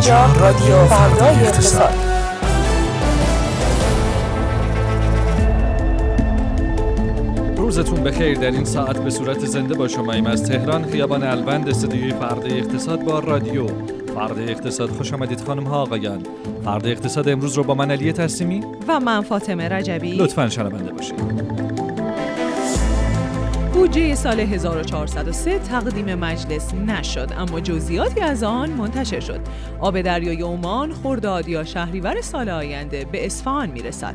اینجا رادیو فردای اقتصاد. روزتون بخیر. در این ساعت به صورت زنده با شما ایم. از تهران خیابان الوند استدیوی فردا اقتصاد با رادیو. فردا اقتصاد خوش آمدید خانم ها آقایان. فردا اقتصاد امروز رو با من علی تسلیمی و من فاطمه رجبی. لطفا شنونده باشید. بودجه سال 1403 تقدیم مجلس نشد اما جزئیاتی از آن منتشر شد. آب دریای عمان خرداد یا شهریور سال آینده به اصفهان می‌رسد.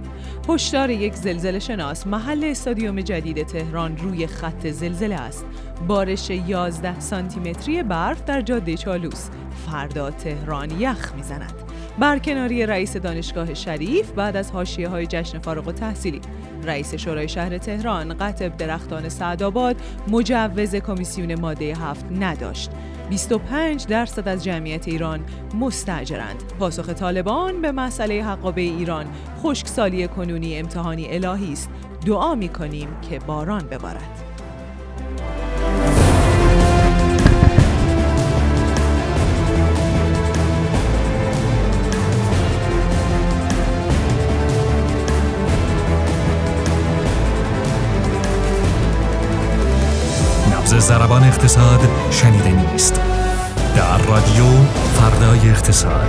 هشدار یک زلزله شناس محل استادیوم جدید تهران روی خط زلزله است. بارش 11 سانتیمتری برف در جاده چالوس. فردا تهران یخ می‌زند. برکناری رئیس دانشگاه شریف بعد از حاشیه های جشن فارغ التحصیلی رئیس شورای شهر تهران قطب درختان سعدآباد مجوز کمیسیون ماده هفت نداشت 25 درصد از جمعیت ایران مستجرند. پاسخ طالبان به مسئله حقابه ایران خشکسالی کنونی امتحانی الهی است. دعا می کنیم که باران ببارد. زربان اقتصاد شنیده نیست. در رادیو فردای اقتصاد.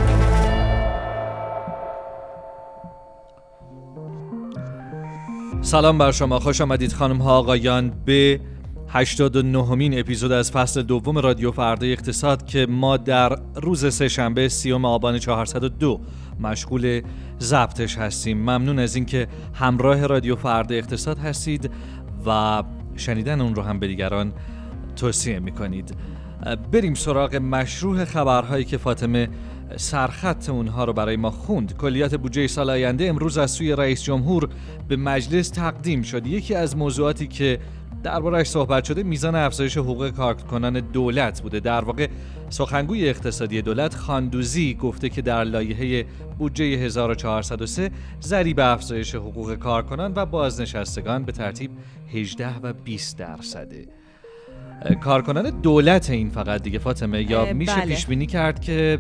سلام بر شما. خوش آمدید خانم ها آقایان. به 89 مین اپیزود از فصل دوم رادیو فردای اقتصاد که ما در روز سهشنبه سیوم آبان 402 مشغول ضبطش هستیم. ممنون از اینکه همراه رادیو فردا اقتصاد هستید و شنیدن اون رو هم به دیگران توصیه می‌کنید. بریم سراغ مشروع خبرهایی که فاطمه سرخط اونها رو برای ما خوند. کلیات بودجه سال آینده امروز از سوی رئیس جمهور به مجلس تقدیم شد. یکی از موضوعاتی که دربارهش صحبت شده میزان افزایش حقوق کارکنان دولت بوده. در واقع سخنگوی اقتصادی دولت خاندوزی گفته که در لایحه بودجه 1403 ضریب افزایش حقوق کارکنان و بازنشستگان به ترتیب 18 و 20 درصده. کارکنان دولت این فقط دیگه فاطمه یا میشه بله. پیش بینی کرد که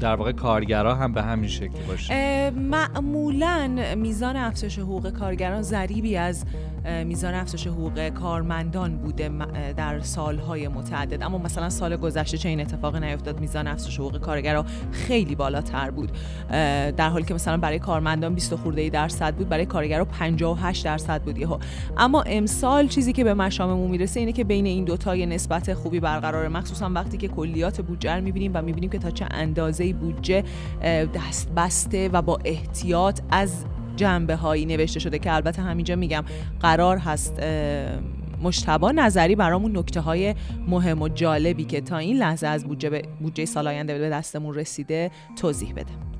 در واقع کارگرا هم به همین شکل باشه. معمولا میزان افزایش حقوق کارگران ضریبی از میزان افزایش حقوق کارمندان بوده در سالهای متعدد. اما مثلا سال گذشته چه این اتفاق نیفتاد؟ میزان افزایش حقوق کارگران خیلی بالاتر بود. در حالی که مثلا برای کارمندان 20 خورده ای درصد بود برای کارگرا 58 درصد بود یهو. اما امسال چیزی که به مشاممون می‌رسه اینه که بین این دوتا یه نسبت خوبی برقرار مخصوصا وقتی که کلیات بودجه رو می‌بینیم و می‌بینیم که تا چه اندازه بودجه دست بسته و با احتیاط از جنبه هایی نوشته شده که البته همینجا میگم قرار هست مشتبا نظری برامون نکته های مهم و جالبی که تا این لحظه از بودجه, بودجه سال آینده به دستمون رسیده توضیح بده.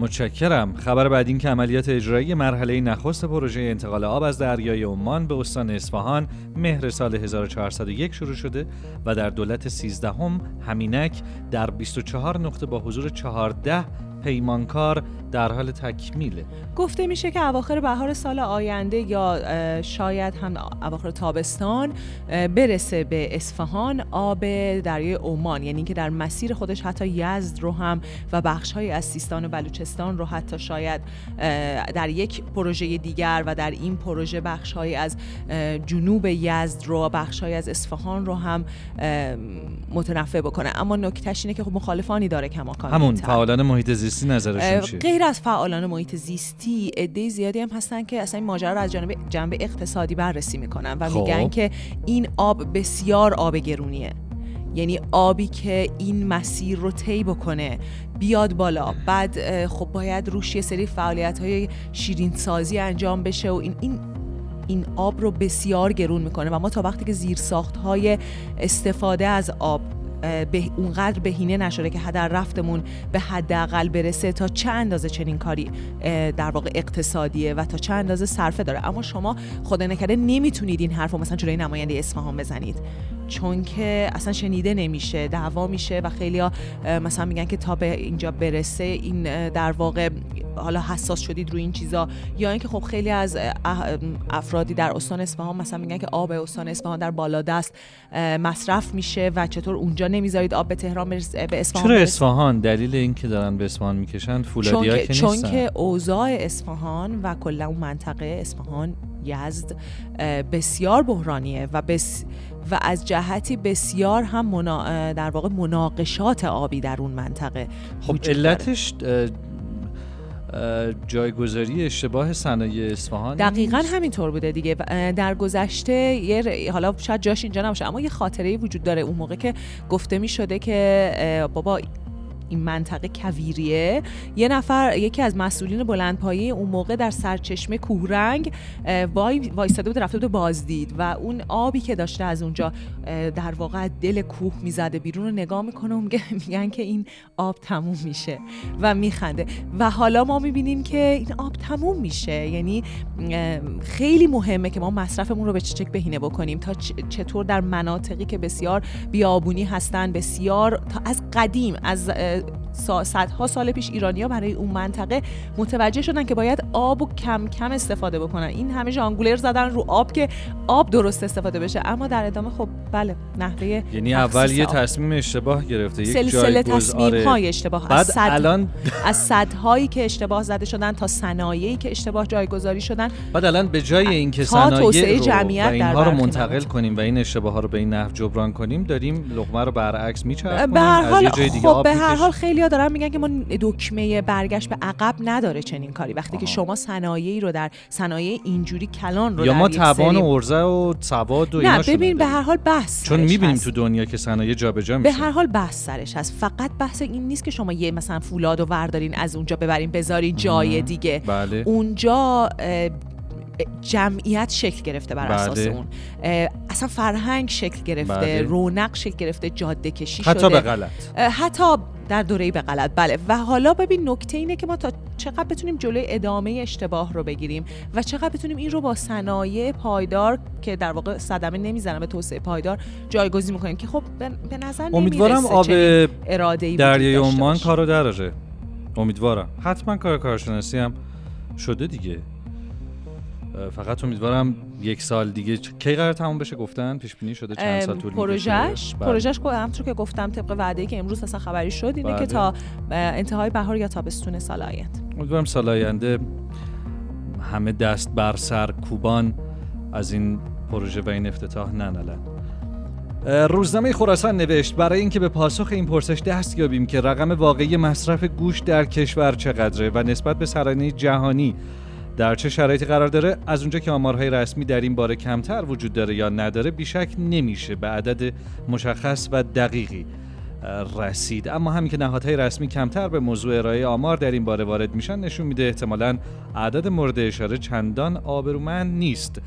متشکرم. خبر بعد این که عملیات اجرایی مرحله نخست پروژه انتقال آب از دریای عمان به استان اصفهان مهر سال 1401 شروع شده و در دولت 13 هم همینک در 24 نقطه با حضور 14 پیمانکار در حال تکمیله. گفته میشه که اواخر بهار سال آینده یا شاید هم اواخر تابستان برسه به اصفهان آب دریای عمان. یعنی که در مسیر خودش حتی یزد رو هم و بخش های از سیستان و بلوچستان رو حتی شاید در یک پروژه دیگر و در این پروژه بخش های از جنوب یزد رو بخش های از اصفهان رو هم متنفع بکنه. اما نکتهش اینه که خب مخالفانی داره کماکان همون فعالان محیط زیستی نظرشون چیه؟ غیر از فعالان محیط زیستی عده زیادی هم هستن که اصلا این ماجرا رو از جانب جنبه اقتصادی بررسی می‌کنن و خب. میگن که این آب بسیار آب گرونیه. یعنی آبی که این مسیر رو طی بکنه بیاد بالا. بعد خب باید روش یه سری فعالیت های شیرین سازی انجام بشه و این این این آب رو بسیار گرون می‌کنه و ما تا وقتی که زیر های استفاده از آب به اونقدر بهینه نشده که در رفتمون به حداقل برسه تا چه اندازه چنین کاری در واقع اقتصادیه و تا چه اندازه صرفه داره. اما شما خدا نکرده نمی‌تونید این حرف رو مثلا جلوی نماینده اصفهان بزنید. چون که اصلا شنیده نمیشه دعوا میشه و خیلی ها مثلا میگن که تا به اینجا برسه این در واقع حالا حساس شدید روی این چیزا. یا اینکه خب خیلی از افرادی در استان اصفهان مثلا میگن که آب استان اصفهان در بالادست مصرف میشه و چطور اونجا نمی‌ذارید آب به تهران برسه به اصفهان چرا اصفهان؟ دلیل اینکه دارن به اصفهان می‌کشن فولادیا چون که چون که اوضاع اصفهان و کلا اون منطقه اصفهان یزد بسیار بحرانیه و بس و از جهتی بسیار هم منا... در واقع مناقشات آبی در اون منطقه خب. علتش جایگذاری اشتباه صنایع اصفهان دقیقا؟ همینطور بوده دیگه در گذشته یه حالا شاید جاش اینجا نباشه اما یه خاطره وجود داره اون موقع که گفته می شده که بابا این منطقه کویریه. یه نفر یکی از مسئولین بلندپایه اون موقع در سرچشمه کوهرنگ وای وایستاده بود رفته بود بازدید و اون آبی که داشته از اونجا در واقع دل کوه می‌زده بیرون رو نگاه می‌کنه و میگن که این آب تموم میشه و میخنده. و حالا ما می‌بینیم که این آب تموم میشه. یعنی خیلی مهمه که ما مصرفمون رو به چچک بهینه بکنیم. تا چطور در مناطقی که بسیار بیابونی هستن بسیار تا از قدیم از صدها سال پیش ایرانیا برای اون منطقه متوجه شدن که باید آب و کم کم استفاده بکنن این همه ژانگولر زدن رو آب که آب درست استفاده بشه اما در ادامه خب بله نحوه یعنی اول یه. تصمیم اشتباه گرفته یک سلسله تصمیم آره. های اشتباه بعد از صد الان از صدهایی که اشتباه زده شدن تا صنایعی که اشتباه جایگذاری شدن بعد الان به جای اینکه صنایع رو جمعیت و اینها رو منتقل. کنیم و این اشتباه ها رو به این نحو جبران کنیم داریم لقمه رو برعکس میچرخونیم به هر از حال یه جای دیگه خب آب به هر می‌کشیم. حال خیلی دارن میگن که ما دکمه برگشت به عقب نداره چنین کاری وقتی که آها. شما صنایعی رو در صنایع اینجوری کلان رو یا در ما توان و ارزه و سواد و نه ببین به. هر حال بحث چون می‌بینیم. تو دنیا که صنایع جابجا به میشه هر حال بحث سرش هست فقط بحث این نیست که شما یه مثلا فولاد و وردارین از اونجا ببرین بذارین جای. دیگه بله اونجا جمعیت شکل گرفته بر اساس بله. اون. اه، اصلا فرهنگ شکل گرفته بله. رونق شکل گرفته جاده کشی حتی شده. به غلط. حتی در دوره به غلط. بله. و حالا ببین نکته اینه که ما تا چقدر بتونیم جلوی ادامه اشتباه رو بگیریم و چقدر بتونیم این رو با صنایع پایدار که در واقع صدمه نمی‌زنه به توسعه پایدار جایگزین می‌کنیم که خب به, نظر امیدوارم آب وجود دریای عمان. کارو دراره امیدوارم. حتما کار کارشناسی هم شده دیگه. فقط امیدوارم یک سال دیگه کی قرار تموم بشه گفتن پیش بینی شده چند سال طول پروژش می‌کشه؟ بله. پروژش که همونطور که گفتم طبق وعده که امروز اصلا خبری شد اینه بله. که تا انتهای بهار یا تابستون سال آینده امیدوارم سال آینده همه دست بر سر کوبان از این پروژه و این افتتاح ننالن روزنامه خراسان نوشت برای اینکه به پاسخ این پرسش دست یابیم که رقم واقعی مصرف گوشت در کشور چقدره و نسبت به سرانه جهانی در چه شرایطی قرار داره؟ از اونجا که آمارهای رسمی در این باره کمتر وجود داره یا نداره بیشک نمیشه به عدد مشخص و دقیقی رسید. اما همین که نهادهای رسمی کمتر به موضوع ارائه آمار در این باره وارد میشن نشون میده احتمالا عدد مورد اشاره چندان آبرومند نیست.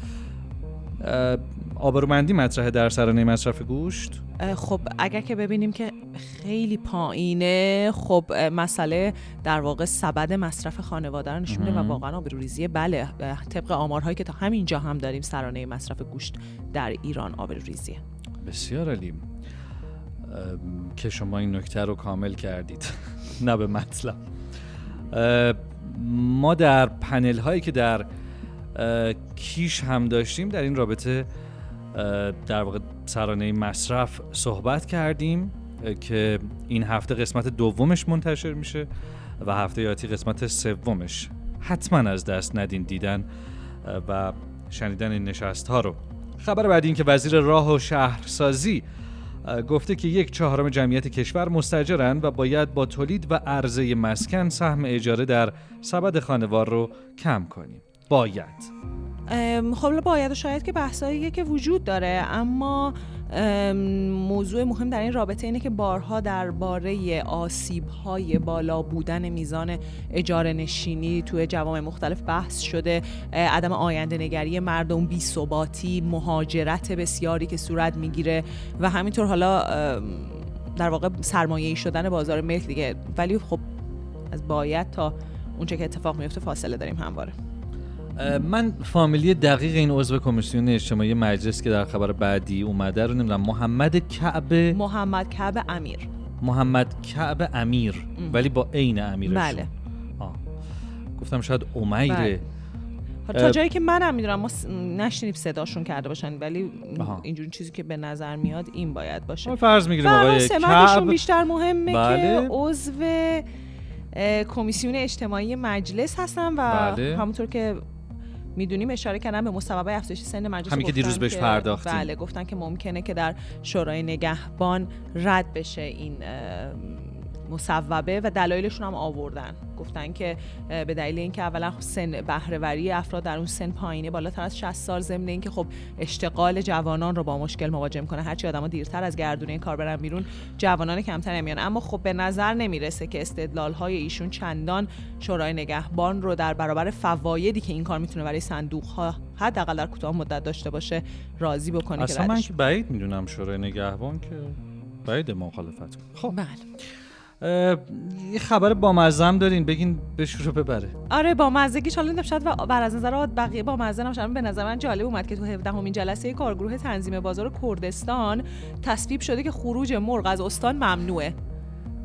آبرومندی مطرحه در سرانه مصرف گوشت؟ خب اگر که ببینیم که خیلی پایینه خب مسئله در واقع سبد مصرف خانواده رو نشون میده و. واقعا آبروریزیه بله طبق آمارهایی که تا همینجا هم داریم سرانه مصرف گوشت در ایران آبروریزیه. بسیار علی ام، که شما این نکته رو کامل کردید. نه به مطلب. ما در پنل هایی که در کیش هم داشتیم. در این رابطه در واقع سرانه مصرف صحبت کردیم که این هفته قسمت دومش منتشر میشه و هفته آتی قسمت سومش حتما از دست ندین دیدن و شنیدن این نشست ها رو. خبر بعدی این که وزیر راه و شهرسازی گفته که یک چهارم جمعیت کشور مستجرن و باید با تولید و عرضه مسکن سهم اجاره در سبد خانوار رو کم کنیم. باید. خب باید و شاید که بحثاییه که وجود داره. اما ام، موضوع مهم در این رابطه اینه که بارها درباره آسیب های بالا بودن میزان اجاره نشینی توی جوامع مختلف بحث شده. عدم آینده نگری مردم بی ثباتی مهاجرت بسیاری که صورت می‌گیره و همینطور حالا در واقع سرمایه‌ای شدن بازار ملک دیگه. ولی خب از باید تا اونچه که اتفاق میفته فاصله داریم همواره. من فامیلی دقیق این عضو کمیسیون اجتماعی مجلس که در خبر بعدی اومده رو نمی‌دونم محمد کعب محمد کعب امیر محمد کعب امیر ام. ولی با عین امیرش بله آه. گفتم شاید امیره بله. تا جایی که منم می‌دونم ما نشنیدیم صداشون کرده باشن ولی. اینجور چیزی که به نظر میاد این باید باشه ما فرض می‌گیریم آقای کعب بیشتر مهمه بله. که عضو کمیسیون اجتماعی مجلس هستن و بله. همونطور که می‌دونیم اشاره کردن به مصوبه افزایش سن مجلس همین که دیروز بهش پرداختیم. بله گفتن که ممکنه که در شورای نگهبان رد بشه این مصوبه و دلایلشون هم آوردن. گفتن که به دلیل اینکه اولا سن بهرهوری افراد در اون سن پایینه بالاتر از 60 سال ضمن اینکه خب اشتغال جوانان رو با مشکل مواجه می‌کنه. هرچی آدما دیرتر از گردونه کار برن بیرون جوانان کمتر میان اما خب به نظر نمی‌رسه که استدلال های ایشون چندان شورای نگهبان رو در برابر فوایدی که این کار می‌تونه برای صندوق ها حداقل در کوتاه مدت داشته باشه راضی بکنه که اصلا من ردش که بعید می‌دونم شورای نگهبان که بعید مخالفت کنه. خب. بله. یه خبر با دارین بگین بهش رو ببره. آره با مزگیش حالا نمی‌دونم شاید بر از نظر بقیه با مزه نباشه اما به نظر من جالب اومد که تو 17 همین جلسه کارگروه تنظیم بازار کردستان تصویب شده که خروج مرغ از استان ممنوعه.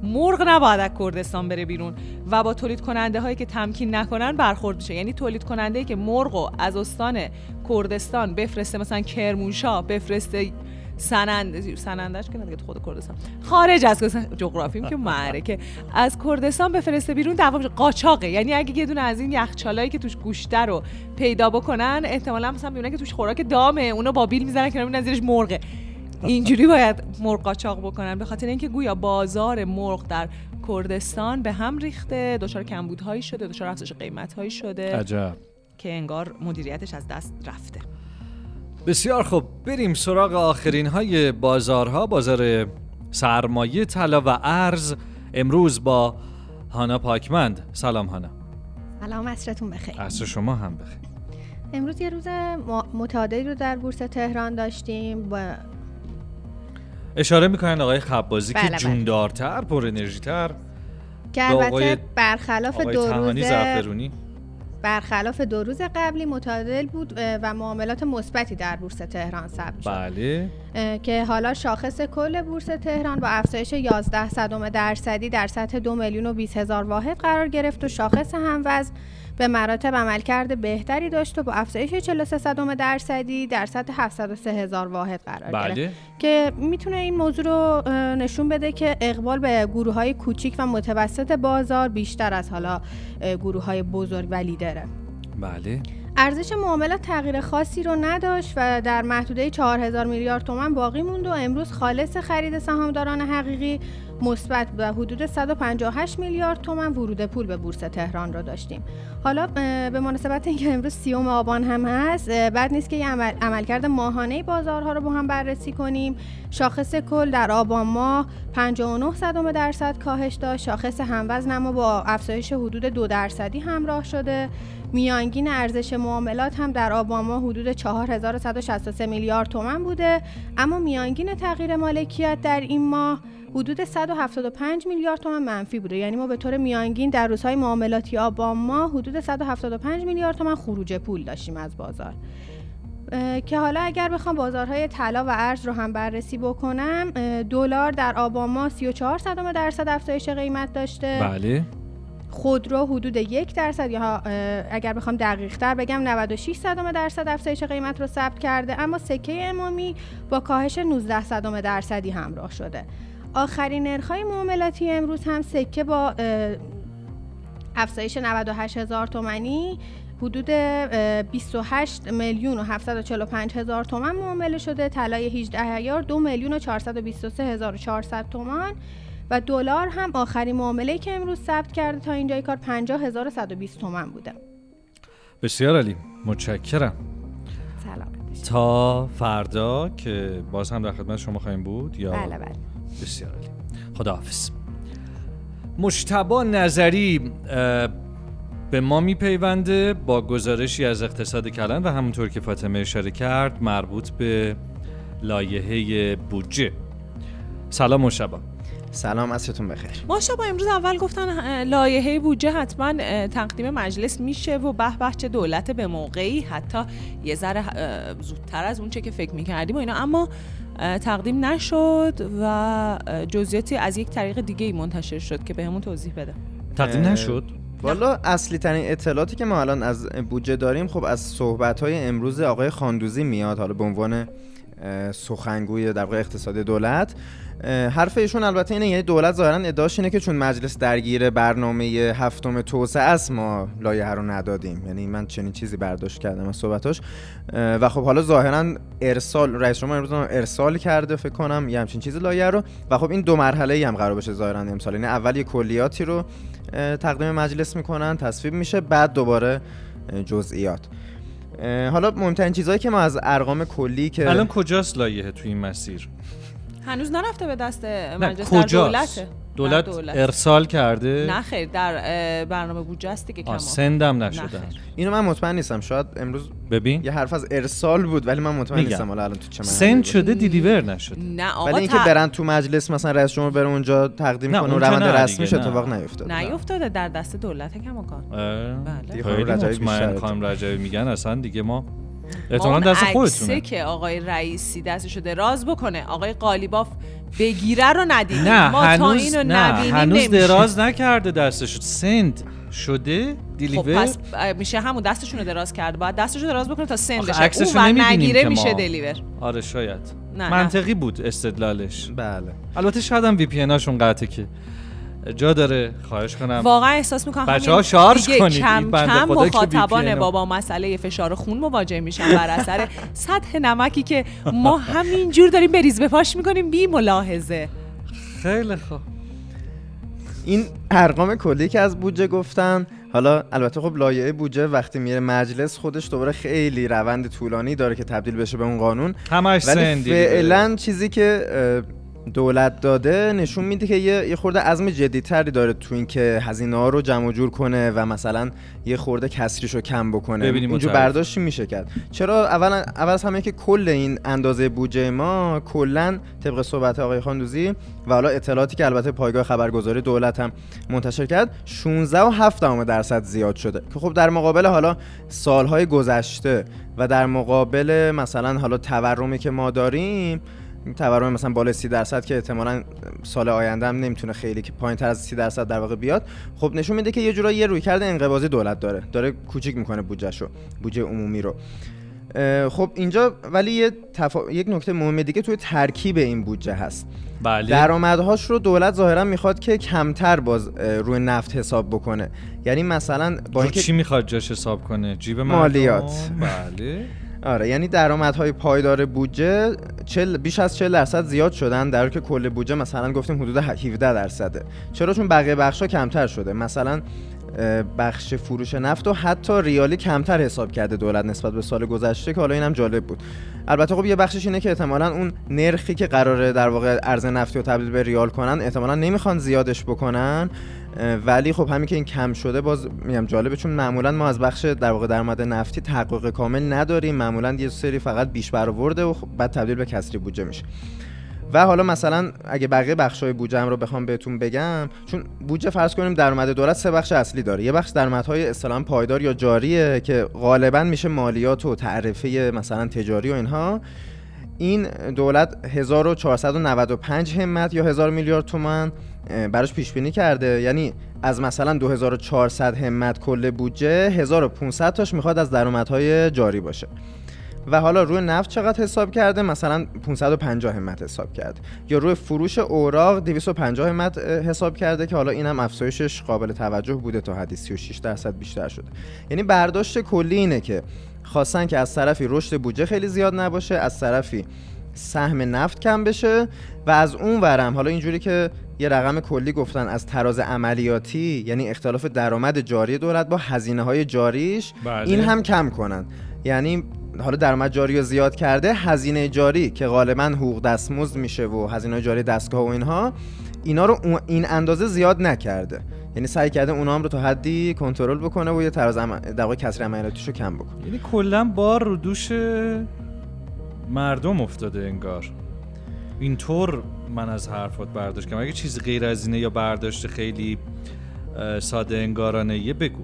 مرغ نباید از کردستان بره بیرون و با تولید کننده هایی که تمکین نکنن برخورد میشه. یعنی تولید کننده که مرغ از استان کردستان بفرسته مثلا کرمانشاه بفرسته سنند سنندش که تو خود کردستان. خارج از کردستان. جغرافیم که معرکه. از کردستان بفرسته بیرون دعوا میشه قاچاقه. یعنی اگه یه دونه از این یخچالایی که توش گوشته رو پیدا بکنن احتمالاً مثلا می‌بینن که توش خوراک دامه اونو با بیل می‌زنن که نمی‌دونن زیرش مرغه. اینجوری باید مرغ قاچاق بکنن. به خاطر اینکه گویا بازار مرغ در کردستان به هم ریخته دچار کمبودهایی شده دچار افزایش قیمتهایی شده عجب. که انگار مدیریتش از دست رفته. بسیار خوب. بریم سراغ آخرین های بازارها. بازار سرمایه طلا و ارز امروز با هانا پاکمند. سلام هانا. سلام عصرتون بخیر. عصر شما هم بخیر. امروز یه روز متعادلی رو در بورس تهران داشتیم. و اشاره می‌کنن آقای خبازی بله، که بله. جوندارتر پر انرژیتر که البته برخلاف دو تهانی روز زعفرونی. برخلاف دو روز قبلی متعادل بود و معاملات مثبتی در بورس تهران ثبت شد. بله. که حالا شاخص کل بورس تهران با افزایش 11 صدم درصدی در سطح 2 میلیون و 20 هزار واحد قرار گرفت و شاخص هموزن به مراتب عملکرد بهتری داشت و با افزایش 43 صدم درصدی در سطح 703 هزار واحد قرار گرفت. بله. که می‌تونه این موضوع رو نشون بده که اقبال به گروه های کوچیک و متوسط بازار بیشتر از حالا گروه های بزرگ و لیدره. بله. ارزش معاملات تغییر خاصی رو نداشت و در محدوده 4000 میلیارد تومان باقی موند و امروز خالص خرید سهامداران حقیقی مثبت و حدود 158 میلیارد تومان ورود پول به بورس تهران رو داشتیم. حالا به مناسبت اینکه امروز سیوم آبان هم هست بد نیست که یه عمل، عملکرد ماهانه بازارها رو با هم بررسی کنیم. شاخص کل در آبان ماه 59 صدم درصد کاهش داشت. شاخص هموزن اما با افزایش حدود دو درصدی همراه شده. میانگین ارزش معاملات هم در آبان ماه حدود 4163 میلیارد تومان بوده. اما میانگین تغییر مالکیت در این ماه حدود 175 میلیارد تومان منفی بوده. یعنی ما به طور میانگین در روزهای معاملاتی آبان ماه حدود 175 میلیارد تومان خروج پول داشتیم از بازار. که حالا اگر بخوام بازارهای طلا و ارز رو هم بررسی بکنم دلار در آبان ماه 34 صدم درصد افزایش قیمت داشته. بله. خودرو حدود یک درصد یا اگر بخوام دقیق تر بگم 96 صدم درصد افزایش قیمت رو ثبت کرده اما سکه امامی با کاهش 19 صدم درصدی همراه شده. آخرین نرخ‌های معاملاتی امروز هم سکه با افزایش 98 هزار تومانی حدود اه، 28 میلیون و 745 هزار تومن معامله شده. طلای 18 ایار 2 میلیون و 423 هزار و 400 تومان. و دلار هم آخرین معامله که امروز ثبت کرده تا اینجای کار 50120 تومن بوده. بسیار علی متشکرم. سلام تا فردا که باز هم در خدمت شما خواهیم بود یا بله بله. بسیار عالی. خداحافظ. مشتبا نظری به ما میپیونده با گزارشی از اقتصاد کلان و همونطور که فاطمه اشاره کرد مربوط به لایحه بودجه. سلام مشتبا. سلام عصرتون بخیر. ما شبا امروز اول گفتن لایحه بودجه حتما تقدیم مجلس میشه و به به چه دولت به موقعی حتی یه ذره زودتر از اون چه که فکر می‌کردیم و اینا. اما تقدیم نشد و جزئیاتی از یک طریق دیگه ای منتشر شد که بهمون توضیح بده. تقدیم نشد؟ والا اصلی ترین اطلاعاتی که ما الان از بودجه داریم خب از صحبت های امروز آقای خاندوزی میاد حالا به عنوان سخنگوی در اقتصاد دولت. حرف ایشون البته اینه یعنی دولت ظاهرا ادعاش اینه که چون مجلس درگیر برنامه هفتم توسعه است ما لایحه رو ندادیم. یعنی من چنین چیزی برداشت کردم از صحبتاش. و خب حالا ظاهرا ارسال رئیس جمهور امروز ارسال کرده فکر کنم یه همچین چیزی لایحه رو. و خب این دو مرحله ای هم قرار بشه ظاهرا امسال. یعنی اول یه کلیاتی رو تقدیم مجلس می‌کنن تصویب میشه بعد دوباره جزئیات. حالا مهمترین چیزهایی که ما از ارقام کلی که الان کجاست لایحه توی این مسیر؟ هنوز نرفته به دست مجلس در دولته. دولت, دولت ارسال کرده؟ نه خیر در برنامه بودجه است دیگه کما سندم نشده. اینو من مطمئن نیستم. شاید امروز ببین. یه حرف از ارسال بود ولی من مطمئن نیستم حالا الان تو چه سند شده دیلیور نشده. نه آقا ولی اینکه برن تو مجلس مثلا رئیس جمهور بره اونجا تقدیم کنه و روند رسمیش اتفاق نیفتاده. نیفتاده در دست دولت کماکان. بله. خیلی مطمئن خانم رجبی میگن اصلا دیگه ما احتمالاً دست خودتونه. که آقای رئیسی دستشو دراز بکنه. آقای قالیباف بگیره رو ندیدیم. نه ما هنوز تا اینو نه نبینیم هنوز نمیشه. دراز نکرده دستشو. سند شده خب دیلیور؟ پس میشه همون دستشون رو دراز کرده. باید دستشو دراز بکنه تا سند بشه عکسشو اون نمی‌بینیم نگیره میشه. دلیور. آره شاید. نه، منطقی بود استدلالش. بله. البته شاید هم وی پی هاشون قطعه که جا داره. خواهش کنم. واقعا احساس می‌کنم بچه‌ها شارژ کنید. کم بنده کم خدا که مخاطبان با با مسئله فشار خون مواجه میشن بر اثر سطح نمکی که ما همینجور داریم بریز به پاش می‌کنیم. بی ملاحظه. خیلی خوب. این ارقام کلی که از بودجه گفتن حالا البته خب لایحه بودجه وقتی میره مجلس خودش دوباره خیلی روند طولانی داره که تبدیل بشه به اون قانون. همش ولی سندی فعلا چیزی که دولت داده نشون میده که یه یه خورده عزم جدیتری داره تو این که هزینه ها رو جمع و جور کنه و مثلا یه خورده کسریش رو کم بکنه. متعرف. برداشتی میشه کرد؟ چرا اول اول از همه که کل این اندازه بودجه ما کلا طبق صحبت آقای خاندوزی و حالا اطلاعاتی که البته پایگاه خبرگزاری دولت هم منتشر کرد 16 و 7 دهم درصد زیاد شده. که خب در مقابل حالا سالهای گذشته و در مقابل مثلا حالا تورمی که ما داریم تورم مثلا بالای 30 درصد که احتمالا سال آینده هم نمی‌تونه خیلی که پایین تر از 30 درصد در واقع بیاد. خب نشون میده که یه جورایی یه رویکرد انقباضی دولت داره. داره کوچیک می‌کنه بودجهشو بودجه عمومی رو. خب اینجا ولی یه تفا... یک نکته مهم دیگه توی ترکیب این بودجه هست. بله. درآمدهاش رو دولت ظاهرا می‌خواد که کمتر باز روی نفت حساب بکنه. یعنی مثلا با اینکه چی می‌خواد جاش حساب کنه؟ جیب مردم؟ مالیات. بله. آره یعنی درآمدهای پایدار بودجه 40 بیش از 40 درصد زیاد شدن در که کل بودجه مثلا گفتیم حدود 17 درصده. چرا؟ چون بقیه بخشا کمتر شده. مثلا بخش فروش نفت و حتی ریالی کمتر حساب کرده دولت نسبت به سال گذشته که حالا اینم جالب بود. البته خب یه بخشش اینه که احتمالا اون نرخی که قراره در واقع ارز نفتی رو تبدیل به ریال کنن احتمالا نمی‌خوان زیادش بکنن. ولی خب همین که این کم شده باز میگم جالبه چون معمولا ما از بخش در واقع درآمد نفتی تحقق کامل نداریم. معمولا یه سری فقط بیش برآورده و خب بعد تبدیل به کسری بودجه میشه. و حالا مثلا اگه بقیه بخشای بودجه رو بخوام بهتون بگم چون بودجه فرض کنیم درآمد دولت سه بخش اصلی داره. یه بخش درآمدهای اصطلاحا پایدار یا جاریه که غالبا میشه مالیات و تعرفه مثلا تجاری و اینها. این دولت 1495 همت یا 1000 میلیارد تومان. براش پیش بینی کرده. یعنی از مثلا 2400 همت کل بودجه 1500 تاش می‌خواد از درآمدهای جاری باشه. و حالا روی نفت چقدر حساب کرده؟ مثلا 550 همت حساب کرده. یا روی فروش اوراق 250 همت حساب کرده که حالا اینم افزایشش قابل توجه بوده تا حدی 36 درصد بیشتر شده. یعنی برداشت کلی اینه که خواستن که از طرفی رشد بودجه خیلی زیاد نباشه از طرفی سهم نفت کم بشه و از اون ورم حالا اینجوری که یه رقم کلی گفتن از تراز عملیاتی یعنی اختلاف درآمد جاری دولت با هزینه های جاریش بله. این هم کم کنن. یعنی حالا درآمد جاری رو زیاد کرده هزینه جاری که غالبا حقوق دستمزد میشه و هزینه جاری دستگاه و اینها اینا رو این اندازه زیاد نکرده. یعنی سعی کرده اونا هم رو تا حدی کنترل بکنه و یه تراز عم... در واقع کسر عملیاتیشو کم بکنه. یعنی کلا بار رو دوش مردم افتاده انگار. اینطور من از حرفات برداشت کنم اگه چیز غیر از اینه یا برداشت خیلی ساده انگارانه یه بگو.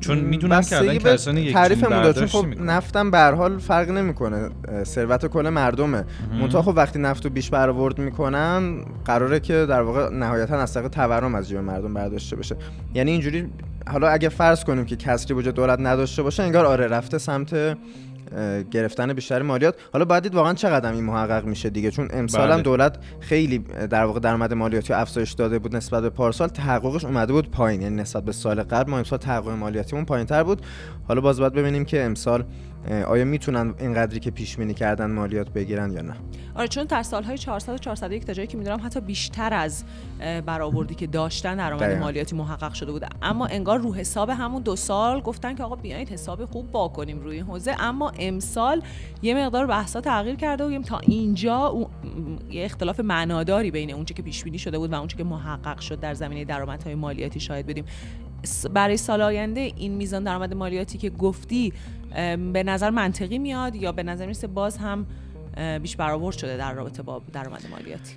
چون می‌دونم که الان کسانی یک تعریف جون مونده چون برداشتی خب. نفتم به هر حال فرق نمی‌کنه. ثروت کل مردمه. منتها خب وقتی نفت رو بیش برآورد می‌کنن قراره که در واقع نهایتا از طریق تورم از جیب مردم برداشته بشه. یعنی اینجوری حالا اگه فرض کنیم که کسری بودجه دولت نداشته باشه انگار آره رفته سمت گرفتن بیشتر مالیات. حالا باید دید واقعا چقدر این محقق میشه دیگه؟ چون امسال هم بله. دولت خیلی در واقع درآمد مالیاتی افزایش داده بود نسبت به پارسال. تحققش اومده بود پایین یعنی نسبت به سال قبل. ما امسال تحقق مالیاتیمون پایینتر بود. حالا باز باید ببینیم که امسال آیا می‌تونن اینقدری که پیش بینی کردن مالیات بگیرن یا نه؟ آره چون در سالهای 400 و 401 تا جایی که می‌دونم حتی بیشتر از برآوردی که داشتن درآمد. مالیاتی محقق شده بود اما انگار رو حساب همون دو سال گفتن که آقا بیایید حساب خوب با کنیم روی این حوزه. اما امسال یه مقدار بحثا تغییر کرده و تا اینجا یه اختلاف معناداری بین اونچه که پیش بینی شده بود و اونچه که محقق شد در زمینه درآمدهای مالیاتی شاهد بدیم برای سال آینده این میزان درآمد مالیاتی که گفتی به نظر منطقی میاد یا به نظر می‌رسه باز هم بیش برآورد شده در رابطه با درآمد مالیاتی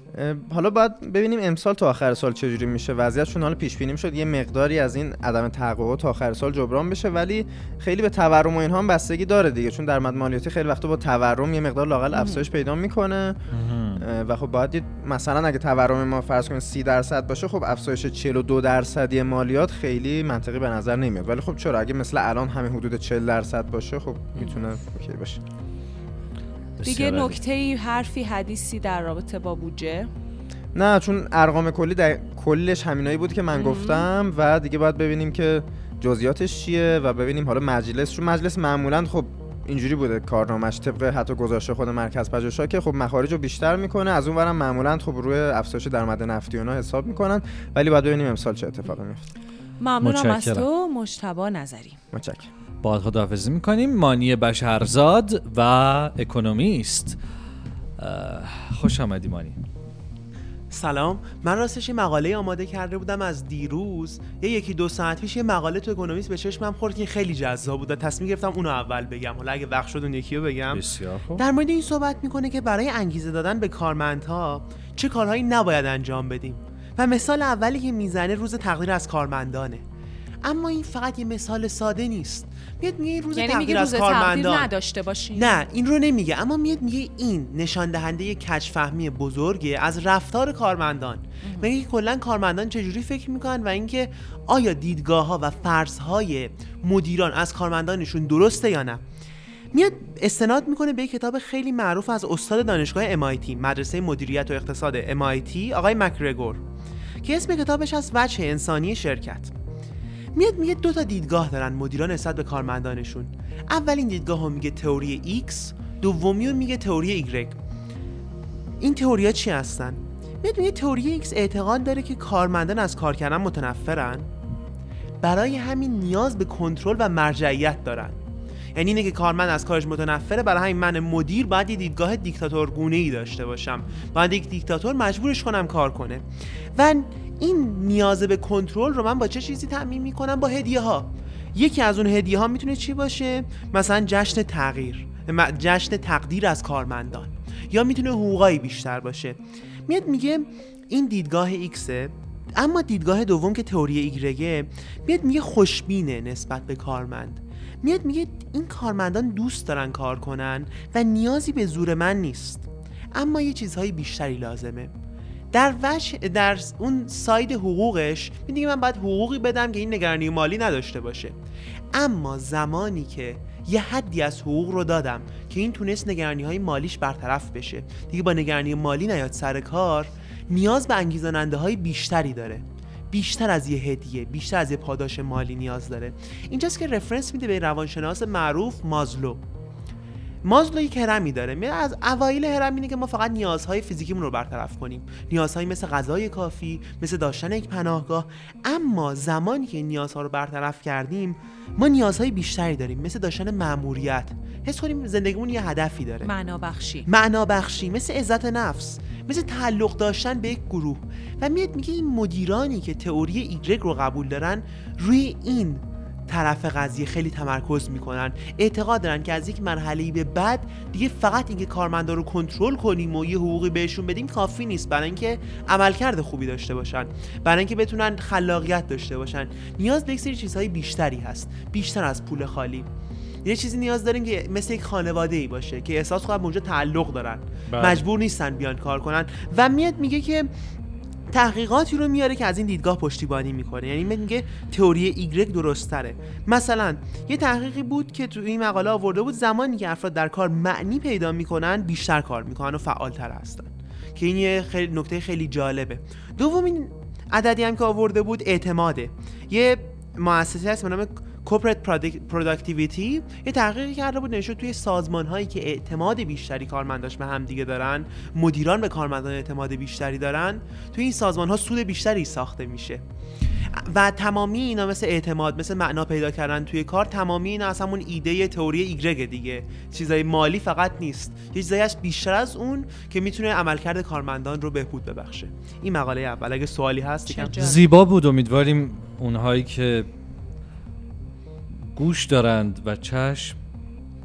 حالا باید ببینیم امسال تا آخر سال چجوری میشه. وضعیت چون حالا پیش بینی شد. یه مقداری از این عدم تحقق تا آخر سال جبران بشه ولی خیلی به تورم و اینها هم بستگی داره دیگه. چون درآمد مالیاتی خیلی وقتا با تورم یه مقدار لاقل افزایش پیدا می‌کنه. و خب باید دید مثلا اگه تورم ما فرض کنیم 30 درصد باشه خب افزایش 42 درصدی مالیات خیلی منطقی به نظر نمیاد. ولی خب چرا؟ اگه مثل الان همین حدود 40 درصد باشه خب می‌تونه اوکی باشه. دیگه. نکته ای حرفی حدیثی در رابطه با بودجه؟ نه چون ارقام کلی در کلش همینایی بود که من گفتم و دیگه باید ببینیم که جزئیاتش چیه و ببینیم حالا مجلس چون مجلس معمولا خب اینجوری بوده کارنامش طبق حتی گذاشته خود مرکز پژوهش‌ها که خب مخارج رو بیشتر می‌کنه از اون ورم معمولا خب روی افزایش درآمد نفتی اونا حساب می‌کنن ولی باید ببینیم امسال چه اتفاقی میفته ممنونم از. تو مجتبا نظری. متشکرم. با خداحافظی می‌کنیم. مانی بشرزاد و اکونومیست. خوش آمدی مانی. سلام من راستش یه مقاله آماده کرده بودم از دیروز. یه یکی دو ساعت پیش یه مقاله تو اکونومیست به چشمم خورد که خیلی جذاب بود و تصمیم گرفتم اونو اول بگم. حالا اگه وقت شد اون یکی رو بگم. بسیار خوب. در مورد این صحبت می‌کنه که برای انگیزه دادن به کارمندها چه کارهایی نباید انجام بدیم. و مثال اولی که می‌زنه روز تقدیر از کارمندانه. اما این فقط یه مثال ساده نیست. میاد میگه این روز یعنی تقدیر از کارمندان نداشته باشیم. نه این رو نمیگه. اما میاد میگه این نشان دهنده کجفهمی بزرگه از رفتار کارمندان. میگه کلا کارمندان چجوری فکر می‌کنن و اینکه آیا دیدگاه ها و فرض های مدیران از کارمندانشون درسته یا نه؟ میاد استناد می‌کنه به یک کتاب خیلی معروف از استاد دانشگاه MIT مدرسه مدیریت و اقتصاد MIT آقای مکرگور که اسم کتابش از وجه انسانی شرکت. میاد میگه دو تا دیدگاه دارن مدیران نسبت به کارمندانشون. اولین دیدگاه میگه تئوری X دومی رو میگه تئوری Y این تئوریا چی هستن؟ میگه تئوری X اعتقاد داره که کارمندان از کار کردن متنفرن. برای همین نیاز به کنترل و مرجعیت دارن. یعنی اینه که کارمند از کارش متنفره برای همین من مدیر باید یه دیدگاه دیکتاتورگونه ای داشته باشم. باید یک دیکتاتور مجبورش کنم کار کنه. و این نیاز به کنترل رو من با چه چیزی تعمین می‌کنم؟ با هدیه ها یکی از اون هدیه ها می‌تونه چی باشه؟ مثلا جشن تغییر جشن تقدیر از کارمندان. یا می‌تونه حقوقایی بیشتر باشه. میاد میگه این دیدگاه ایکسه اما دیدگاه دوم که تئوری ایگرگه میاد میگه خوشبینه نسبت به کارمند. میاد میگه این کارمندان دوست دارن کار کنن و نیازی به زور من نیست. اما یه چیزهای بیشتری لازمه. در وش در اون ساید حقوقش میگه من باید حقوقی بدم که این نگرانی مالی نداشته باشه. اما زمانی که یه حدی از حقوق رو دادم که این تونست نگرانی های مالیش برطرف بشه. دیگه با نگرانی مالی نیاد سر کار نیاز به انگیزاننده های بیشتری داره. بیشتر از یه هدیه بیشتر از یه پاداش مالی نیاز داره. اینجاست که رفرنس میده به روانشناس معروف مازلو. مازلو یک هرمی داره. میاد از اوایل هرم اینه که ما فقط نیازهای فیزیکیمون رو برطرف کنیم. نیازهایی مثل غذای کافی مثل داشتن یک پناهگاه. اما زمانی که این نیازها رو برطرف کردیم ما نیازهای بیشتری داریم مثل داشتن مأموریت. حس کنیم زندگیمون یه هدفی داره. معنا بخشی معنا بخشی مثل عزت نفس مثل تعلق داشتن به یک گروه. و میاد میگه این مدیرانی که تئوری ایگرگ رو قبول دارن روی این طرف قضیه خیلی تمرکز می‌کنن. اعتقاد دارن که از یک مرحله به بعد دیگه فقط اینکه کارمندا رو کنترل کنیم و یه حقوقی بهشون بدیم کافی نیست. برای اینکه عملکرد خوبی داشته باشن. برای اینکه بتونن خلاقیت داشته باشن. نیاز به یک سری چیزهای بیشتری هست. بیشتر از پول خالی. یه چیزی نیاز داریم که مثل یک خانواده ای باشه که احساس کنن اونجا تعلق دارن. بله. مجبور نیستن بیان کار کنن. و میاد میگه که تحقیقاتی رو میاره که از این دیدگاه پشتیبانی می‌کنه. یعنی میگه تئوری ایگرگ درست تره مثلا یه تحقیقی بود که تو این مقاله آورده بود زمانی که افراد در کار معنی پیدا می‌کنن بیشتر کار می‌کنن و فعالتر هستن. که این یه خیلی نکته خیلی جالبه. دومین عددی هم که آورده بود اعتماده. یه مؤسسه هست به نام corporate product- productivity یه تحقیقی کرده بود نشون توی سازمان هایی که اعتماد بیشتری کارمنداش به هم دیگه دارن مدیران به کارمندان اعتماد بیشتری دارن توی این سازمان ها سود بیشتری ساخته میشه. و تمامی اینا مثل اعتماد مثل معنا پیدا کردن توی کار تمامی اینا از همون ایده تئوری ایگرگ دیگه. چیزای مالی فقط نیست. یه چیزایی هست بیشتر از اون که می‌تونه عملکرد کارمندان رو بهبود ببخشه. این مقاله اول. اگه سوالی هست. زیبا بود امیدواریم اونهایی که گوش دارند و چشم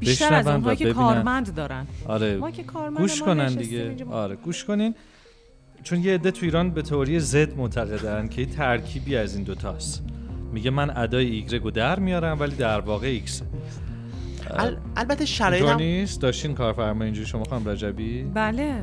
بیشتر از اونهایی که ببینن. کارمند دارن. آره ما که کارمند گوش ما کنن دیگه. آره گوش کنین. چون یه عده تو ایران به تئوری زد معتقدن که یه ترکیبی از این دوتاست میگه من ادای ایگرگ رو در میارم ولی در واقع ایکس ال- البته هم نیست؟ داشتین کارفرما اینجوری شما خانم رجبی؟ بله.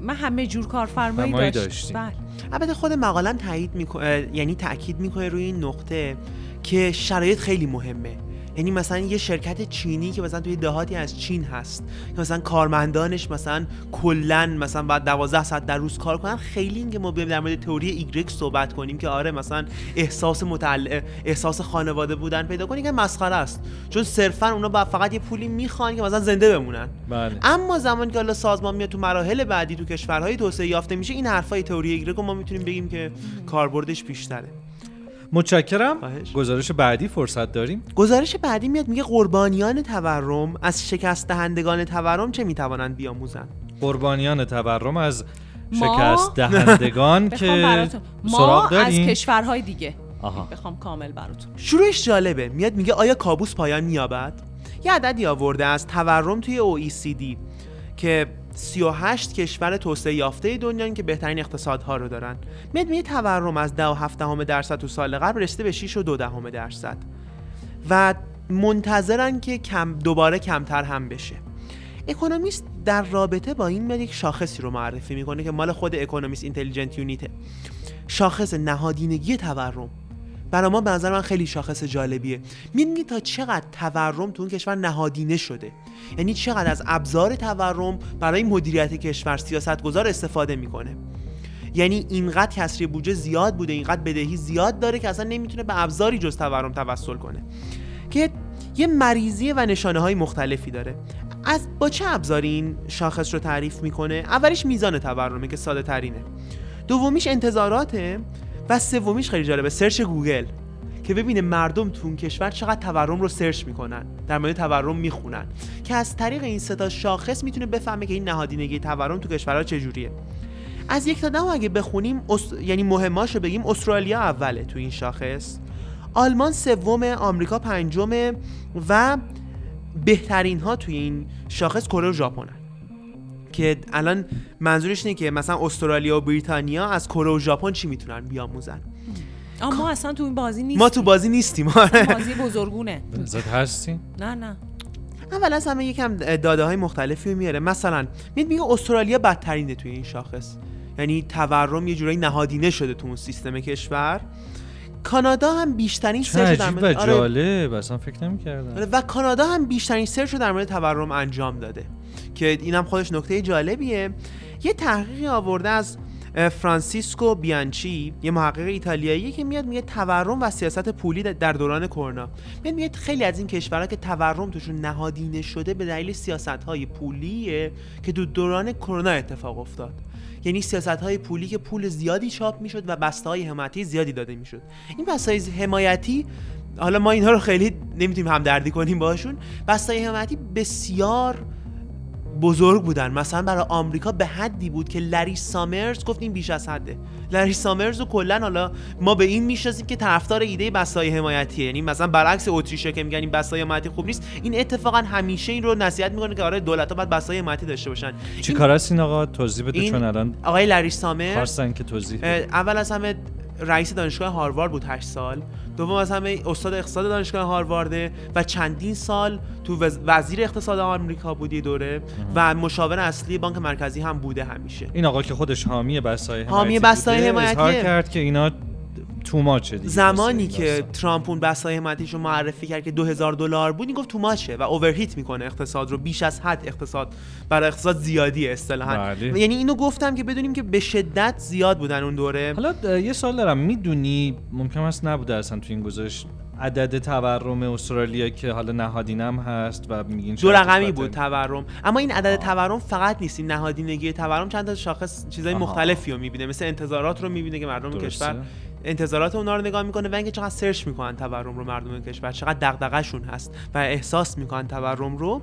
من همه جور کارفرمایی فرمایی داشت. داشتی. بله. البته خود مقالم تایید می‌کنه یعنی تاکید می‌کنه روی این نقطه که شرایط خیلی مهمه. یعنی مثلا یه شرکت چینی که مثلا توی دهاتی از چین هست که مثلا کارمندانش مثلا کلا مثلا بعد 12 ساعت در روز کار کنن خیلی اینکه ما بیایم در مورد تئوری ایگرگ صحبت کنیم که آره مثلا احساس متعلق احساس خانواده بودن پیدا کنیم که مسخره است. چون صرفا اونا با فقط یه پولی می‌خوان که مثلا زنده بمونن. بله. اما زمانی که حالا سازمان میاد تو مراحل بعدی تو کشورهای توسعه یافته میشه این حرفای تئوری ایگرگ رو ما می‌تونیم بگیم که کاربردش بیشتره. متشکرم. خواهش. گزارش بعدی فرصت داریم؟ گزارش بعدی میاد میگه قربانیان تورم از شکست دهندگان تورم چه می‌توانند بیاموزند؟ قربانیان تورم از شکست دهندگان که سراغ از کشورهای دیگه. آها. بخوام کامل براتون. شروعش جالبه. میاد میگه آیا کابوس پایان مییابد؟ یه عددی آورده از تورم توی OECD که 38 کشور توسعه یافته دنیا که بهترین اقتصادها رو دارن. میاد میگه تورم از 10 درصد تو سال قبل رسیده به 6 و 2 دهم درصد. و منتظرن که کم دوباره کمتر هم بشه. اکونومیست در رابطه با این میاد یک شاخصی رو معرفی می‌کنه که مال خود اکونومیست اینتلیجنت یونیته. شاخص نهادینگی تورم. برای ما به نظر من خیلی شاخص جالبیه. می‌دونی تا چقدر تورم تو اون کشور نهادینه شده؟ یعنی چقدر از ابزار تورم برای مدیریت کشور سیاستگزار استفاده می‌کنه؟ یعنی اینقدر کسری بودجه زیاد بوده اینقدر بدهی زیاد داره که اصلا نمی‌تونه به ابزاری جز تورم توسل کنه. که یه مریضی و نشانه های مختلفی داره. از با چه ابزاری این شاخص رو تعریف می‌کنه؟ اولیش میزان تورمه که ساده ترینه دومیش انتظاراته. و سومیش خیلی جالبه search گوگل که ببینه مردم تو اون کشور چقدر تورم رو search می‌کنن در مورد تورم می‌خونن. که از طریق این سه تا شاخص می‌تونه بفهمه که این نهادینگی تورم تو کشورها چجوریه. از یک تا ده اگه بخونیم اس... یعنی مهماش رو بگیم استرالیا اوله تو این شاخص. آلمان سوم آمریکا پنجم و بهترین ها توی این شاخص کره و ژاپنن. که الان منظورش اینه که مثلا استرالیا و بریتانیا از کره و ژاپن چی می‌تونن بیاموزن؟ اما ما اصلا تو این بازی نیستیم. ما تو بازی نیستیم بازی بزرگونه. زد هستین؟ نه نه. اول از همه یکم داده های مختلفی رو میاره. مثلا میاد میگه استرالیا بدترینه توی این شاخص. یعنی تورم یه جورایی نهادینه شده تو اون سیستم کشور. کانادا هم بیشترین search در و مورد- آره، جالب اصلا فکر نمی‌کردم. آره، و کانادا هم بیشترین search رو در مورد تورم انجام داده. که اینم خودش نکته جالبیه. یه تحقیقی آورده از فرانسیسکو بیانچی یه محقق ایتالیایی که میاد میگه تورم و سیاست پولی در دوران کرونا. میاد میگه خیلی از این کشورها که تورم توشون نهادینه شده به دلیل سیاست های پولیه که تو دوران کرونا اتفاق افتاد. یعنی سیاست های پولی که پول زیادی چاپ می‌شد و بسته های حمایتی زیادی داده می‌شد. این بسته های حمایتی حالا ما اینها رو خیلی نمی‌تونیم همدردی کنیم باشون بسته های حمایتی بسیار بزرگ بودن. مثلا برای آمریکا به حدی بود که لری سامرز گفت این بیش از حده. لری سامرز و کلا حالا ما به این می‌شناسیم که طرفدار ایده بسای حمایتیه. یعنی مثلا برعکس اتریشه که میگن این بسای حمایتی خوب نیست این اتفاقا همیشه این رو نصیحت می‌کنه که آره دولت ها باید بسای حمایتی داشته باشن. چی این کار است این آقا؟ توضیح بده چون الان آقای لری سامرز خواستن که توضیح بده. اول از همه رئیس دانشگاه هاروارد بود 8 سال دوم از همه استاد اقتصاد دانشگاه هاروارده و چندین سال تو وز- وزیر اقتصاد آمریکا بود یه دوره و مشاور اصلی بانک مرکزی هم بوده همیشه این آقا که خودش حامی بسای حمایتی حامی بسای. اظهار کرد که اینا تو دیگه. زمانی که. ترامپ اون بسای حمایتیش رو معرفی کرد که 2000 دلار بود این گفت تو ماچه و اوورهیت می‌کنه اقتصاد رو. بیش از حد اقتصاد. برای اقتصاد زیادی اصطلاحا. بله. یعنی اینو گفتم که بدونیم که به شدت زیاد بودن اون دوره. حالا یه سال دارم. می‌دونی ممکن است نبوده اصلا تو این گذاشت عدد تورم استرالیا که حالا نهادینم هست و میگین دو رقمی بود تورم. اما این عدد تورم فقط نیست. این نهادینگی تورم چند تا شاخص چیزای. مختلفی رو می‌بینه. مثل انتظارات رو می‌بینه که مردم درسته. کشور انتظارات اونا رو نگاه می‌کنه و اینکه چقدر سرچ می‌کنن تورم رو مردم کشور چقدر دغدغه‌شون هست و احساس می‌کنن تورم رو.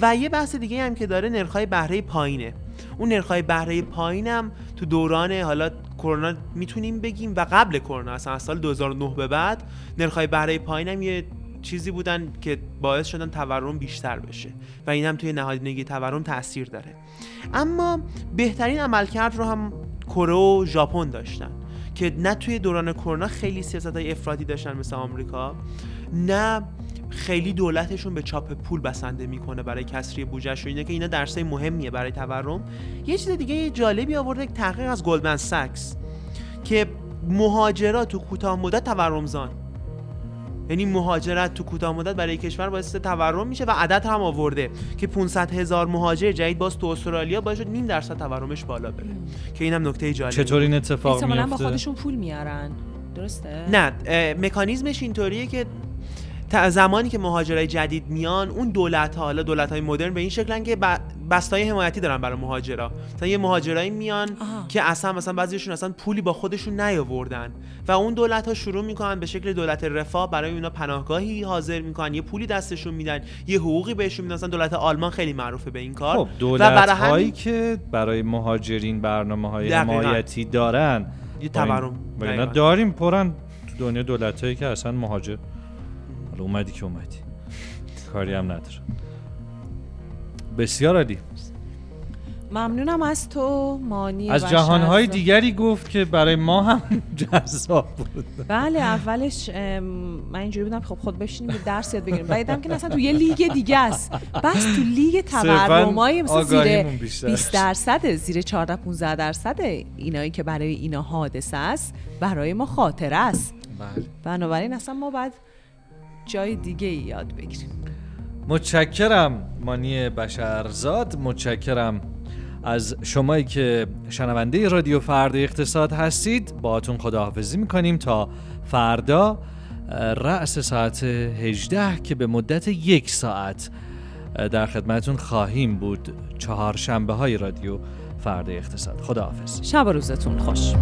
و یه بحث دیگه هم که داره نرخ‌های بهره پایینه. اون نرخ‌های بهره پایینم تو دوران حالا کرونا می‌تونیم بگیم و قبل کرونا اصلا از سال 2009 به بعد نرخ‌های بهره پایینم یه چیزی بودن که باعث شدن تورم بیشتر بشه. و این هم توی نهادینگی تورم تاثیر داره. اما بهترین عملکرد رو هم کره و ژاپن داشتن. که نه توی دوران کرونا خیلی سیاست های افرادی داشتن مثل آمریکا نه خیلی دولتشون به چاپ پول بسنده می‌کنه برای کسری بودجهش و اینه که اینا درسای مهمیه برای تورم. یه چیز دیگه جالبی آورده یک تحقیق از گلدمن ساکس که مهاجرات تو کوتاه مدت تورمزان یعنی مهاجرت تو کوتاه مدت برای کشور باعث تورم میشه و عدد هم آورده که 500 هزار مهاجر جدید باز تو استرالیا باعث شد نیم درصد تورمش بالا بره. که اینم نکته جالبی چطور این اتفاق احتمالا با میفته خودشون پول میارن. درسته؟ نه مکانیزمش اینطوریه که تا زمانی که مهاجرای جدید میان اون دولت ها حالا دولت های مدرن به این شکلن که ب- بستای حمایتی دارن برای مهاجرا. مثلا یه مهاجرایی میان آها. که اصلا مثلا بعضیشون اصلا پولی با خودشون نیاوردن. و اون دولت ها شروع می‌کنن به شکل دولت رفاه برای اونا پناهگاهی حاضر می‌کنن. یه پولی دستشون میدن یه حقوقی بهشون میدن. مثلا دولت آلمان خیلی معروفه به این کار. خب و برای هایی همین که برای مهاجرین برنامه های دقیقاً. حمایتی دارن. یه تورم. داریم پرن تو دنیا دولت هایی که اصلا مهاجر حالا اومدی که اومدی. کاری هم نداره بسیار عالی. ممنونم از تو مانی از جهانهای. دیگری گفت که برای ما هم جذاب بود. بله اولش من اینجوری بودم خب خود بشینیم یه درس یاد بگیریم. بعدم که اصلا تو یه لیگ دیگه است. بس تو لیگ تورمای مثلا زیر آگاهیمون بیشتر 20 درصد زیر 14 15 درصد اینایی که برای اینا حادثه است برای ما خاطره است. بله. بنابراین اصلا ما باید جای دیگه ای یاد بگیریم. متشکرم مانی بشرزاد. متشکرم از شمایی که شنونده رادیو فردا اقتصاد هستید. باهاتون خداحافظی می‌کنیم تا فردا رأس ساعت 18 که به مدت یک ساعت در خدمتون خواهیم بود. چهار شنبه های رادیو فردا اقتصاد. خداحافظ. شب و روزتون خوش.